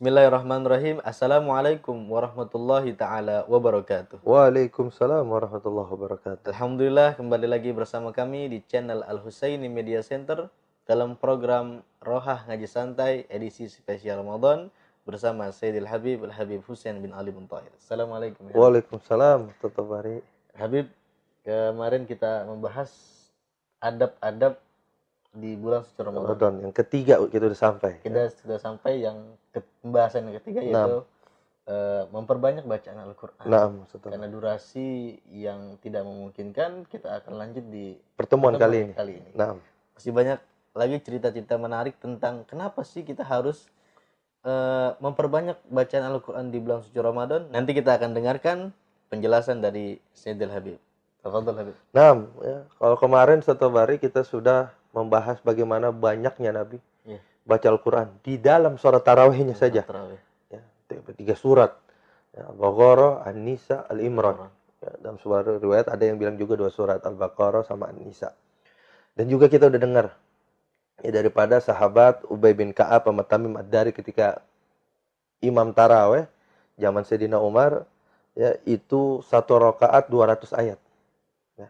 Bismillahirrahmanirrahim. Assalamualaikum warahmatullahi taala wabarakatuh. Waalaikumsalam warahmatullahi wabarakatuh. Alhamdulillah kembali lagi bersama kami di channel Al Husaini Media Center dalam program Rohah Ngaji Santai edisi spesial Ramadan bersama Sayyidil Habib Al Habib Husain bin Ali bin Tahir. Assalamualaikum. ya. Waalaikumsalam hari. Habib, kemarin kita membahas adab-adab di bulan suci Ramadan. Ramadan yang ketiga kita udah sampai. Kita sudah sampai yang pembahasan yang ketiga yaitu eh, memperbanyak bacaan Al-Qur'an. Nah, maksudnya. Karena durasi yang tidak memungkinkan, kita akan lanjut di Pertemuan kali ini. Kali ini. Nah, Masih banyak lagi cerita-cerita menarik tentang kenapa sih kita harus eh, memperbanyak bacaan Al-Quran di bulan suci Ramadan. Nanti kita akan dengarkan penjelasan dari Sayyidil Habib. Tafadhol Habib. nah ya, kalau kemarin satu hari kita sudah membahas bagaimana banyaknya Nabi. Baca Al-Quran di dalam surat tarawihnya saja. Tarawih. Ya, tiga- surat. Ya, Al-Baqarah, An-Nisa, Al-Imran. Ya, dalam sebuah riwayat ada yang bilang juga dua surat Al-Baqarah sama An-Nisa. Dan juga kita udah dengar ya daripada sahabat Ubay bin Ka'ab sama Tamim Ad-Dari ketika imam taraweh zaman Sayyidina Umar ya itu satu rakaat 200 ayat. Ya.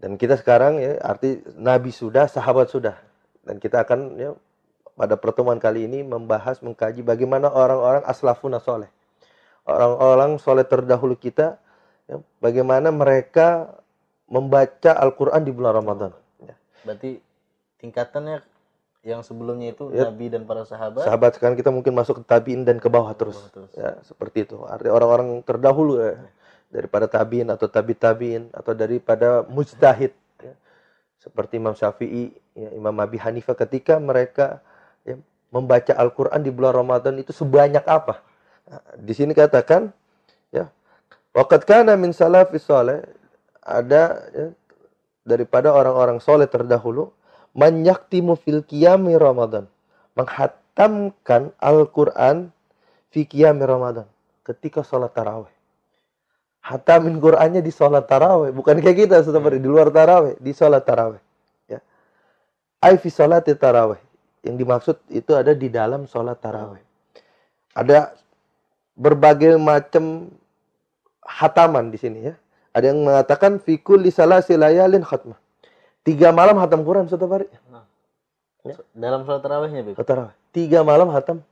Dan kita sekarang ya arti Nabi sudah, sahabat sudah. Dan kita akan ya pada pertemuan kali ini membahas mengkaji bagaimana orang-orang aslafuna soleh. Orang-orang soleh terdahulu kita ya, bagaimana mereka membaca Al-Qur'an di bulan Ramadan. Ya. Berarti tingkatannya yang sebelumnya itu Ya. Nabi dan para sahabat. Sahabat sekarang kita mungkin masuk ke tabiin dan ke bawah terus. terus. Ya, seperti itu. Arti orang-orang terdahulu ya, daripada tabiin atau tabi tabiin atau daripada mujtahid ya. Seperti Imam Syafi'i, ya, Imam Abi Hanifah ketika mereka ya, membaca Al-Qur'an di bulan Ramadan itu sebanyak apa? Di sini katakan ya, waqad kana min salafis saleh ada ya, daripada orang-orang soleh terdahulu man yaktimu fil qiyami Ramadan menghatamkan Al-Qur'an fi qiyami Ramadan ketika sholat tarawih. Hatamin Qur'annya di sholat tarawih, bukan kayak kita seperti di luar tarawih, di sholat tarawih. Ya. Ai fi tarawih. Yang dimaksud itu ada di dalam sholat tarawih. Ada berbagai macam hataman di sini ya. Ada yang mengatakan fi kulli salasi layalin khatmah. Tiga malam hatam Quran setiap hari. Dalam sholat tarawihnya, Bib. Tarawih. Tiga malam hatam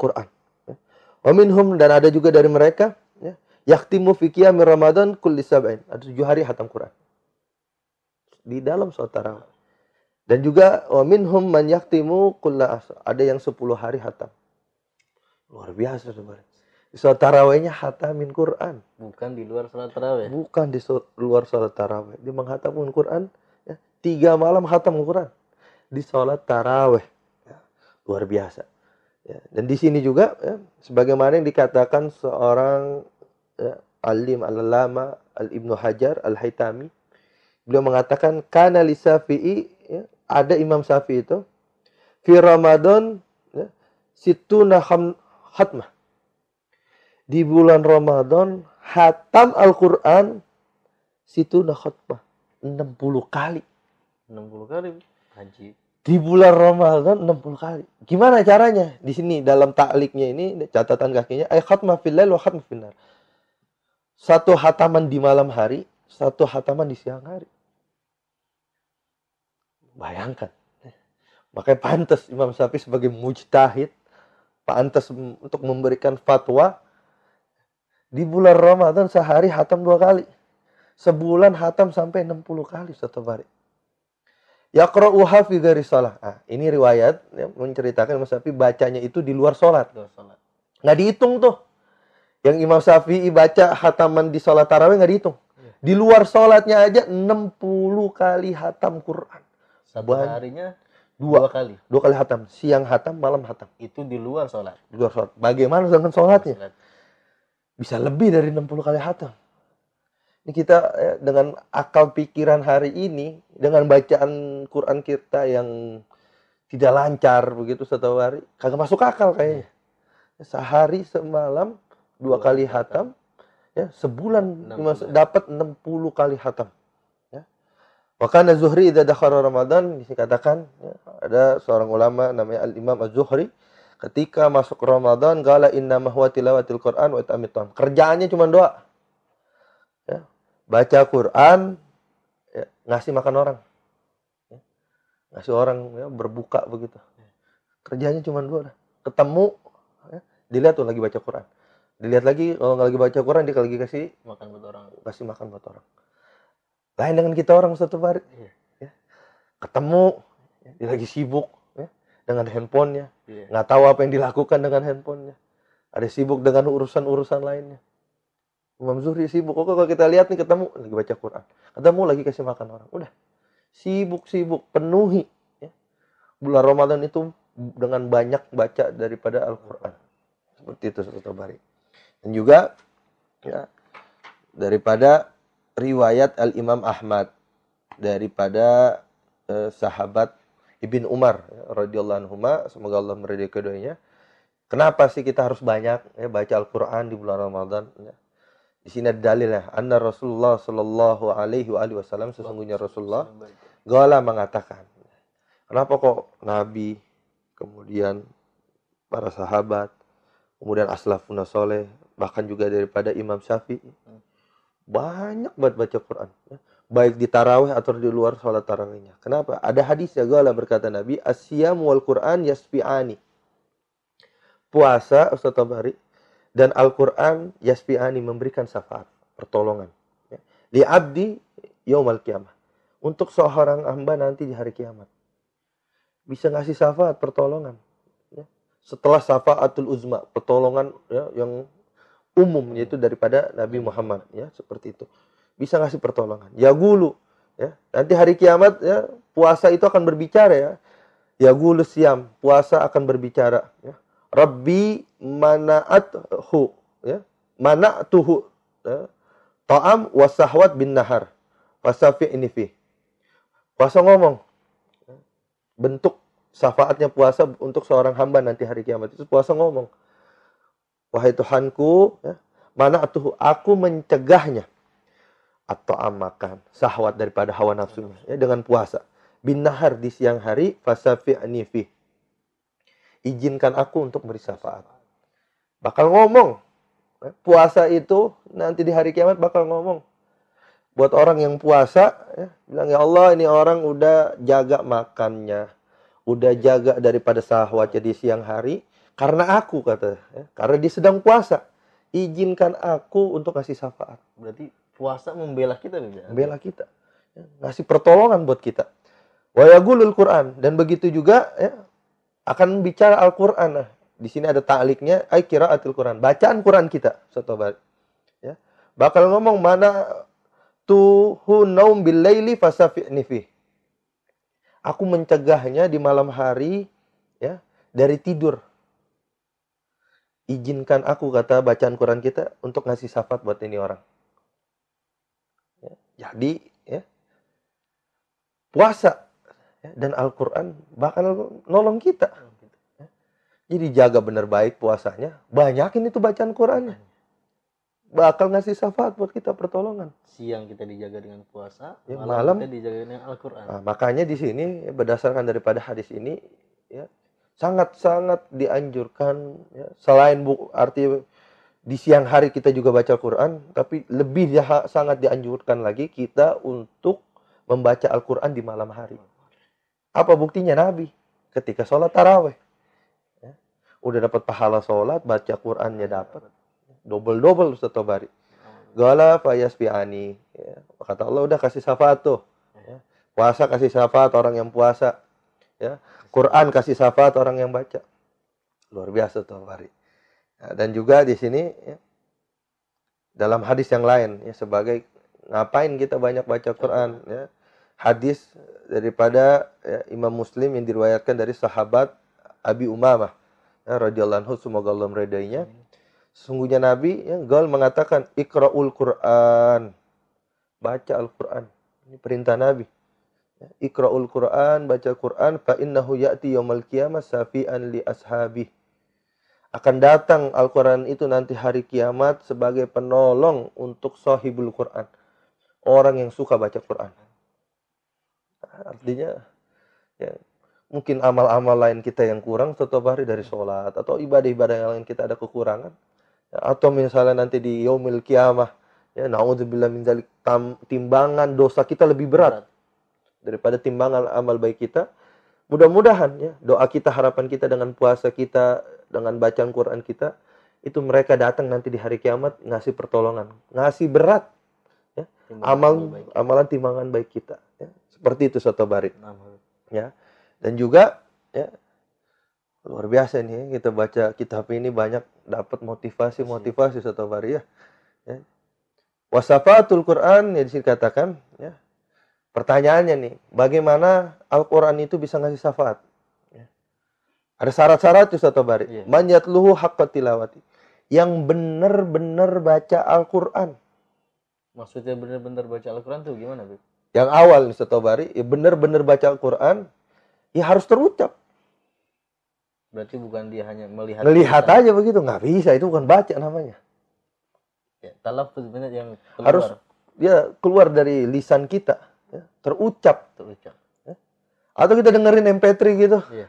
Quran. Ya. Wa minhum dan ada juga dari mereka ya, yaktimu fi qiyami Ramadan kulli sab'in. Ada tujuh hari hatam Quran. Di dalam sholat tarawih. Dan juga minhum man yaktimu kulla. Ada yang sepuluh hari hatam. Luar biasa sebenarnya. Di sholat tarawihnya hatamin Quran. Bukan di luar sholat tarawih. Bukan di luar sholat tarawih. Dia menghatamkan Quran. Ya, tiga malam hatam Quran. Di sholat tarawih. Ya, luar biasa. Ya, dan di sini juga, ya, sebagaimana yang dikatakan seorang ya, alim al-lama al-ibnu Hajar al-Haytami. Beliau mengatakan, Kana li Syafi'i, ya, ada Imam Syafi'i itu, fi Ramadan, ya, situna khatmah. Di bulan Ramadan, hatam Al-Quran, situna khatmah. 60 kali. 60 kali haji. Di bulan Ramadan 60 kali. Gimana caranya? Di sini dalam takliknya ini catatan kakinya ay khatmah fil lail wa khatmah fil nar. Satu hataman di malam hari, satu hataman di siang hari. Bayangkan. Makanya pantas Imam Syafi'i sebagai mujtahid pantas untuk memberikan fatwa di bulan Ramadan sehari hatam dua kali. Sebulan hatam sampai 60 kali satu hari. Yaqra'uha fi ghairi shalah. Ah, ini riwayat yang menceritakan Imam Syafi'i bacanya itu di luar sholat. Nggak dihitung tuh. Yang Imam Syafi'i baca hataman di sholat tarawih nggak dihitung. Iya. Di luar sholatnya aja 60 kali hatam Quran. Satu Ban- harinya Dua. dua kali. Dua kali hatam. Siang hatam, malam hatam. Itu di luar sholat. Di luar sholat. Bagaimana dengan sholatnya? Sholat. Bisa lebih dari 60 kali hatam. Ini kita eh, dengan akal pikiran hari ini, dengan bacaan Quran kita yang tidak lancar begitu satu hari, kagak masuk akal kayaknya. Sehari semalam dua Dua kali kali hatam, ya sebulan 60 mas- dapat 60 kali hatam. Wakana Zuhri idza dakhala Ramadan dikatakan ya, ada seorang ulama namanya Al Imam Az-Zuhri ketika masuk Ramadan gala inna mahwa tilawatil Quran wa itamit Kerjaannya cuma doa. Ya. Baca Quran, ya, ngasih makan orang. Ya. Ngasih orang ya, berbuka begitu. Kerjanya cuma doa. Ketemu, ya, dilihat tuh lagi baca Quran. Dilihat lagi, kalau nggak lagi baca Quran, dia lagi kasih makan buat orang. Kasih makan buat orang. Lain dengan kita orang satu hari. Iya. Ya. Ketemu, ya, dia lagi sibuk ya, dengan handphonenya Yeah. Nggak tahu apa yang dilakukan dengan handphonenya. Ada sibuk dengan urusan-urusan lainnya. Imam Zuhri sibuk. Kok kalau kita lihat nih ketemu lagi baca Quran. Ketemu lagi kasih makan orang. Udah. Sibuk-sibuk. Penuhi. Ya. Bulan Ramadan itu dengan banyak baca daripada Al-Quran. Seperti itu Soto Bari. Dan juga ya, daripada riwayat Al-Imam Ahmad. Daripada eh, sahabat Ibn Umar ya, radhiyallahu anhu semoga Allah meridai keduanya. Kenapa sih kita harus banyak ya, baca Al-Qur'an di bulan Ramadan ya? Di sini ada dalil ya, anna Rasulullah sallallahu alaihi wasallam sesungguhnya Rasulullah gala mengatakan. Kenapa kok nabi kemudian para sahabat, kemudian aslafun soleh, bahkan juga daripada Imam Syafi'i banyak banget baca Quran. Ya baik di tarawih atau di luar sholat tarawihnya. Kenapa? Ada hadis ya gala berkata Nabi, asyam wal Quran yasfi'ani. Puasa Ustaz Tabari dan Al-Quran yasfi'ani memberikan syafaat, pertolongan. Ya. Li abdi yaumal kiamah. Untuk seorang hamba nanti di hari kiamat. Bisa ngasih syafaat, pertolongan. Ya. Setelah syafaatul uzma, pertolongan ya, yang umum yaitu daripada Nabi Muhammad ya seperti itu bisa ngasih pertolongan. Ya gulu, ya. Nanti hari kiamat ya puasa itu akan berbicara ya. Ya gulu siam, puasa akan berbicara ya. Rabbi mana'athu ya. Mana'tuhu ya. Ta'am wasahwat bin nahar. Wasafi ini fi. Puasa ngomong. Ya. Bentuk syafaatnya puasa untuk seorang hamba nanti hari kiamat itu puasa ngomong. Wahai Tuhanku, ya, mana tuh aku mencegahnya? Atau amakan sahwat daripada hawa nafsunya ya, dengan puasa. Bin nahar di siang hari fasafi anifi izinkan aku untuk beri syafaat. Bakal ngomong. Ya, puasa itu nanti di hari kiamat bakal ngomong. Buat orang yang puasa ya, bilang ya Allah ini orang udah jaga makannya. Udah jaga daripada sahwatnya di siang hari karena aku kata ya, karena dia sedang puasa izinkan aku untuk kasih syafaat berarti puasa membela kita juga. Membela kita. Ya, ngasih pertolongan buat kita. Wa yaqulul Quran dan begitu juga ya akan bicara Al-Qur'an. Nah, di sini ada ta'liknya ay qiraatul Quran. Bacaan Quran kita, satu Ya. Bakal ngomong mana tuhu naum bil laili fasafi'ni fi. Aku mencegahnya di malam hari ya dari tidur. Izinkan aku kata bacaan Quran kita untuk ngasih syafaat buat ini orang. Jadi ya puasa ya, dan Al-Quran bakal nolong kita. Ya. Jadi jaga benar baik puasanya, banyakin itu bacaan Qurannya. Bakal ngasih syafaat buat kita pertolongan. Siang kita dijaga dengan puasa, ya, malam, malam kita dijaga dengan Al-Quran. Nah, makanya di sini ya, berdasarkan daripada hadis ini ya sangat-sangat dianjurkan ya, selain bu, arti di siang hari kita juga baca Al-Quran, tapi lebih dia, sangat dianjurkan lagi kita untuk membaca Al-Quran di malam hari. Apa buktinya Nabi ketika sholat taraweh? Ya, udah dapat pahala sholat, baca Qurannya dapat. Double-double Ustaz Tobari. Gala fayas piani. Ya, kata Allah udah kasih syafaat tuh. Ya, puasa kasih syafaat orang yang puasa. Ya, Quran kasih syafaat orang yang baca. Luar biasa tuh Tobari. Ya, dan juga di sini ya, dalam hadis yang lain ya sebagai ngapain kita banyak baca Quran ya. Hadis daripada ya, Imam Muslim yang diriwayatkan dari sahabat Abi Umamah ya, radhiyallahu anhu semoga Allah meridainya. Sesungguhnya Nabi ya gal mengatakan ikraul Quran. Baca Al-Quran. Ini perintah Nabi ikraul Quran baca Quran fa innahu ya'ti yaumal qiyamah safi'an li ashabi akan datang Al-Quran itu nanti hari kiamat sebagai penolong untuk sahibul Quran. Orang yang suka baca Quran. Artinya, ya, mungkin amal-amal lain kita yang kurang tetap hari dari sholat atau ibadah-ibadah yang lain kita ada kekurangan Ya, atau misalnya nanti di yaumil kiamah ya naudzubillah min timbangan dosa kita lebih berat daripada timbangan amal baik kita mudah-mudahan ya doa kita harapan kita dengan puasa kita dengan bacaan Quran kita itu mereka datang nanti di hari kiamat ngasih pertolongan ngasih berat Timbangan amal amalan timbangan baik kita ya. seperti itu soto bari Nah, ya. Dan juga ya luar biasa nih kita baca kitab ini banyak dapat motivasi motivasi soto bari ya, ya. wasafatul Quran ya di sini katakan ya pertanyaannya nih bagaimana Al Quran itu bisa ngasih syafaat Ya. ada syarat-syarat tuh soto bari Iya. man yatluhu haqqa tilawati yang benar-benar baca Al Quran Maksudnya benar-benar baca Al-Quran tuh gimana, Bib? yang awal nih soto bari ya benar-benar baca Al Quran ya harus terucap Berarti bukan dia hanya melihat Melihat aja begitu nggak bisa itu bukan baca namanya. Ya, benar yang keluar Harus dia keluar dari lisan kita, ya, terucap. terucap. Atau kita dengerin MP3 gitu, Iya.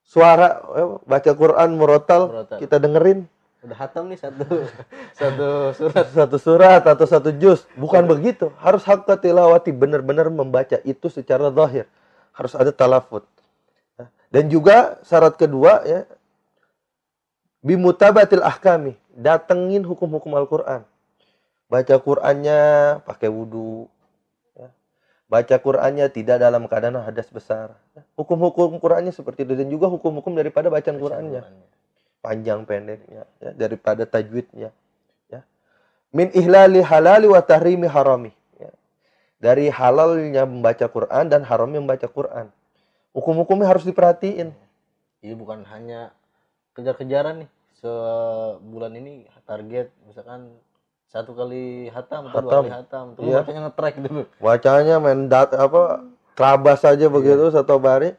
suara ya, baca Quran murotal, Murotal. kita dengerin Udah hatam nih satu satu surat. satu surat atau satu juz. Bukan begitu. Harus hakka tilawati benar-benar membaca itu secara zahir. Harus ada talafut. Ya. Dan juga syarat kedua ya bimutabatil ahkami, datengin hukum-hukum Al-Qur'an. Baca Qur'annya pakai wudhu. Baca Qur'annya tidak dalam keadaan hadas besar. Hukum-hukum Qur'annya seperti itu dan juga hukum-hukum daripada bacaan Qur'annya panjang pendeknya ya, daripada tajwidnya ya min ihlali halali wa tahrimi harami ya. dari halalnya membaca Quran dan haramnya membaca Quran hukum-hukumnya harus diperhatiin Jadi bukan hanya kejar-kejaran nih. Sebulan ini target misalkan satu kali hatam atau dua Hatam. kali hatam terus Iya. bacanya nge-track gitu. bacanya main dat apa kerabas saja begitu satu hari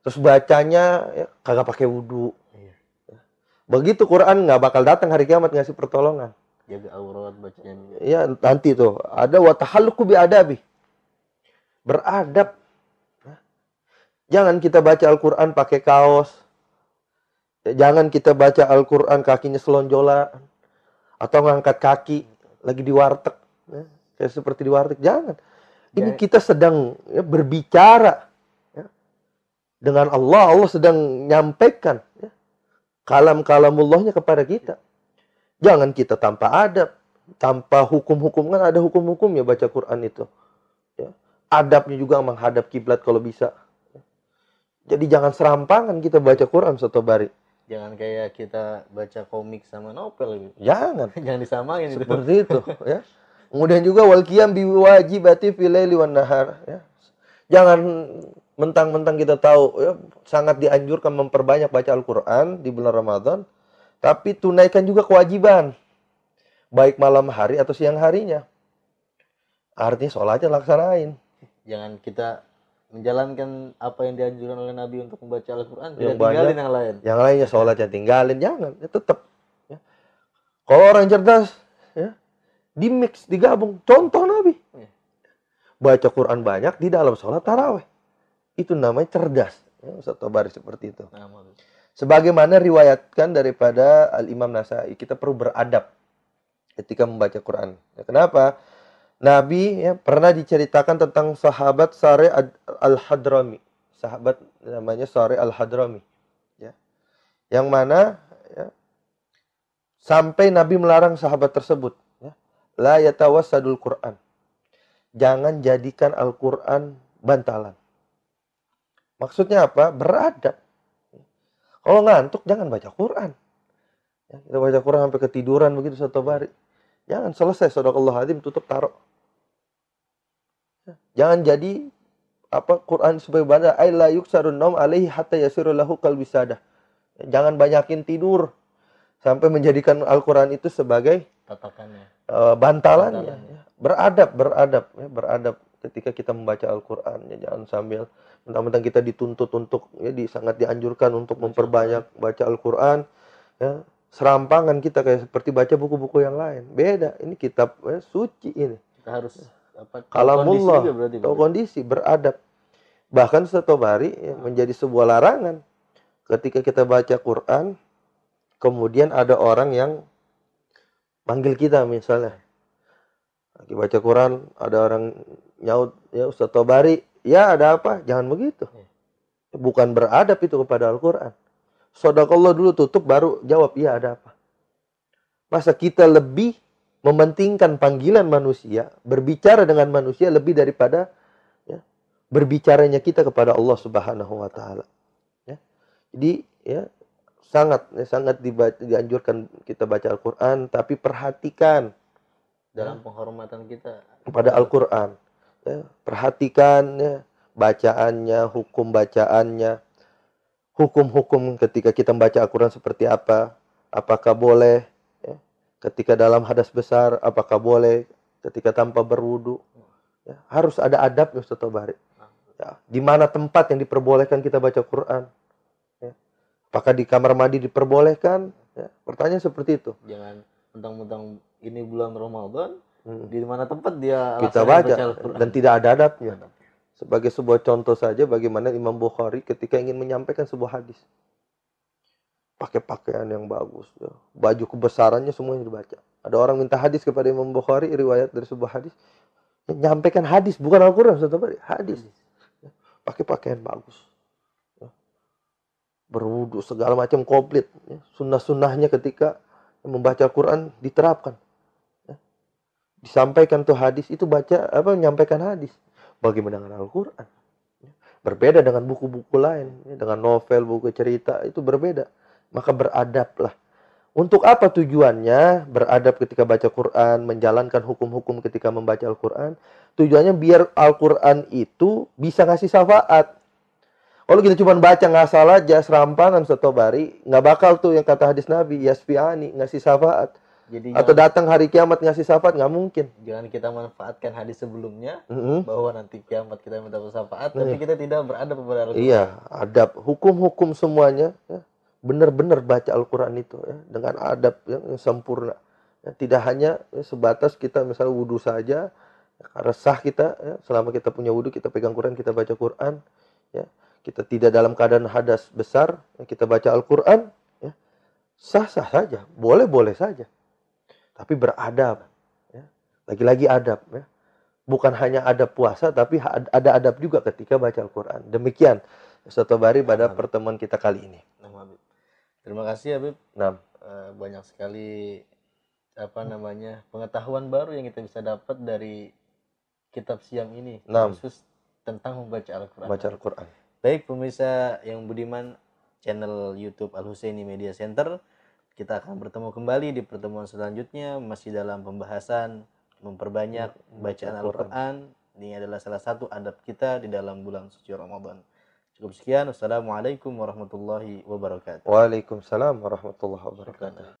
terus bacanya ya, kagak pakai wudhu Iya. begitu Quran nggak bakal datang hari kiamat ngasih pertolongan Jaga aurat bacanya juga. Ya nanti tuh ada watahaluku bi adabi. Beradab. Jangan kita baca Al-Qur'an pakai kaos. Jangan kita baca Al-Qur'an kakinya selonjolan atau ngangkat kaki lagi di warteg. Ya, Kayak seperti di warteg. Jangan. Ini Ya. kita sedang ya, berbicara ya, dengan Allah. Allah sedang nyampaikan ya, kalam-kalamullahnya kepada kita. Jangan kita tanpa adab, tanpa hukum-hukum kan ada hukum-hukumnya baca Quran itu. Ya. Adabnya juga menghadap kiblat kalau bisa. Ya. Jadi jangan serampangan kita baca Quran satu bari. Jangan kayak kita baca komik sama novel gitu. Jangan Jangan disamain itu. seperti itu. Ya. Kemudian juga wal qiyam bi wajibati fil laili wan nahar. Ya. Jangan mentang-mentang kita tahu ya, sangat dianjurkan memperbanyak baca Al-Quran di bulan Ramadan, tapi tunaikan juga kewajiban, baik malam hari atau siang harinya. Artinya sholatnya laksanain. Jangan kita menjalankan apa yang dianjurkan oleh Nabi untuk membaca Al-Quran, Yang tidak banyak. tinggalin yang lain. Yang lainnya sholatnya tinggalin, jangan. Ya, tetap. Ya. Kalau orang cerdas, ya, di mix, digabung. Contoh Nabi. Iya. Baca Quran banyak di dalam sholat taraweh. Itu namanya cerdas. Ya, Ustaz Tobari seperti itu. Nah, Sebagaimana riwayatkan daripada Al-Imam Nasai, kita perlu beradab ketika membaca Quran. Ya, kenapa? Nabi ya, pernah diceritakan tentang sahabat Sare Ad- Al-Hadrami. Sahabat namanya Sare Al-Hadrami. Ya. Yang mana ya, sampai Nabi melarang sahabat tersebut. Ya, La yatawassadul Quran. Jangan jadikan Al-Quran bantalan. Maksudnya apa? Beradab. Kalau ngantuk jangan baca Quran. Ya, kita baca Quran sampai ketiduran begitu satu hari. Jangan selesai sadaqallah hadim tutup taruh. Jangan jadi apa Quran sebagai banda ay la yuksarun naum alaihi hatta yasiru lahu Jangan banyakin tidur sampai menjadikan Al-Quran itu sebagai tatakannya. eh, bantalannya. Bantalannya. ya. Beradab, beradab, ya, beradab ketika kita membaca Al-Quran. Ya, jangan sambil mentang-mentang kita dituntut untuk, ya, di, sangat dianjurkan untuk memperbanyak baca Al-Quran. Ya, serampangan kita kayak seperti baca buku-buku yang lain. Beda, ini kitab ya, suci ini. Kita harus apa? Kalamullah, kondisi. Tahu kondisi, beradab. Bahkan setobari ya, menjadi sebuah larangan. Ketika kita baca Quran, kemudian ada orang yang manggil kita misalnya. Lagi baca Quran, ada orang nyaut, ya Ustaz Tobari, ya ada apa? Jangan begitu. Bukan beradab itu kepada Al-Quran. Sodakallah dulu tutup, baru jawab, iya ada apa? Masa kita lebih mementingkan panggilan manusia, berbicara dengan manusia lebih daripada ya, berbicaranya kita kepada Allah Subhanahu wa taala. Ya. Jadi ya sangat ya, sangat dibaca, dianjurkan kita baca Al-Qur'an tapi perhatikan dalam penghormatan kita kepada Al-Qur'an. Ya, perhatikan ya, bacaannya, hukum bacaannya, hukum-hukum ketika kita membaca Al-Qur'an seperti apa, apakah boleh Ketika dalam hadas besar, apakah boleh? Ketika tanpa berwudu, ya, harus ada adabnya Ustaz Tobari. Ya, di mana tempat yang diperbolehkan kita baca Quran? Ya. Apakah di kamar mandi diperbolehkan? Ya, pertanyaan seperti itu. Jangan mentang-mentang ini bulan Ramadan, hmm. di mana tempat dia kita baca, baca dan tidak ada adabnya. Sebagai sebuah contoh saja bagaimana Imam Bukhari ketika ingin menyampaikan sebuah hadis pakai pakaian yang bagus, ya. baju kebesarannya semuanya dibaca. Ada orang minta hadis kepada Imam Bukhari, riwayat dari sebuah hadis, menyampaikan hadis, bukan Al-Quran, hadis. Ya. Pakai pakaian bagus. Ya. Berwudu, segala macam komplit. Ya. Sunnah-sunnahnya ketika membaca Al-Quran diterapkan. Ya. Disampaikan tuh hadis, itu baca, apa, menyampaikan hadis. Bagaimana dengan Al-Quran? Berbeda dengan buku-buku lain, dengan novel, buku cerita, itu berbeda maka beradablah. Untuk apa tujuannya beradab ketika baca Quran, menjalankan hukum-hukum ketika membaca Al-Quran? Tujuannya biar Al-Quran itu bisa ngasih syafaat. Kalau kita cuma baca ngasal aja, serampangan setobari, nggak bakal tuh yang kata hadis Nabi, yasfi'ani, ngasih syafaat. Jadi Atau datang hari kiamat ngasih syafaat, nggak mungkin. Jangan kita manfaatkan hadis sebelumnya, mm -hmm. bahwa nanti kiamat kita minta syafaat, mm. tapi kita tidak beradab kepada Al-Quran. Iya, adab. Hukum-hukum semuanya, ya, benar-benar baca Al-Quran itu ya, dengan adab yang, sempurna. Ya, tidak hanya ya, sebatas kita misalnya wudhu saja, ya, resah kita, ya, selama kita punya wudhu, kita pegang Quran, kita baca Quran, ya, kita tidak dalam keadaan hadas besar, ya, kita baca Al-Quran, ya, sah-sah saja, boleh-boleh saja. Tapi beradab. Ya. Lagi-lagi adab. Ya. Bukan hanya adab puasa, tapi ada adab juga ketika baca Al-Quran. Demikian. Satu Bari pada pertemuan kita kali ini. Terima kasih Habib. Nah, banyak sekali apa namanya pengetahuan baru yang kita bisa dapat dari kitab siam ini nah. khusus tentang membaca Al-Quran. Baca Al-Quran. Baik pemirsa yang budiman channel YouTube Al Husaini Media Center, kita akan bertemu kembali di pertemuan selanjutnya masih dalam pembahasan memperbanyak bacaan Al-Quran. Ini adalah salah satu adab kita di dalam bulan suci Ramadan. Cukup sekian. Wassalamualaikum warahmatullahi wabarakatuh. Waalaikumsalam warahmatullahi wabarakatuh.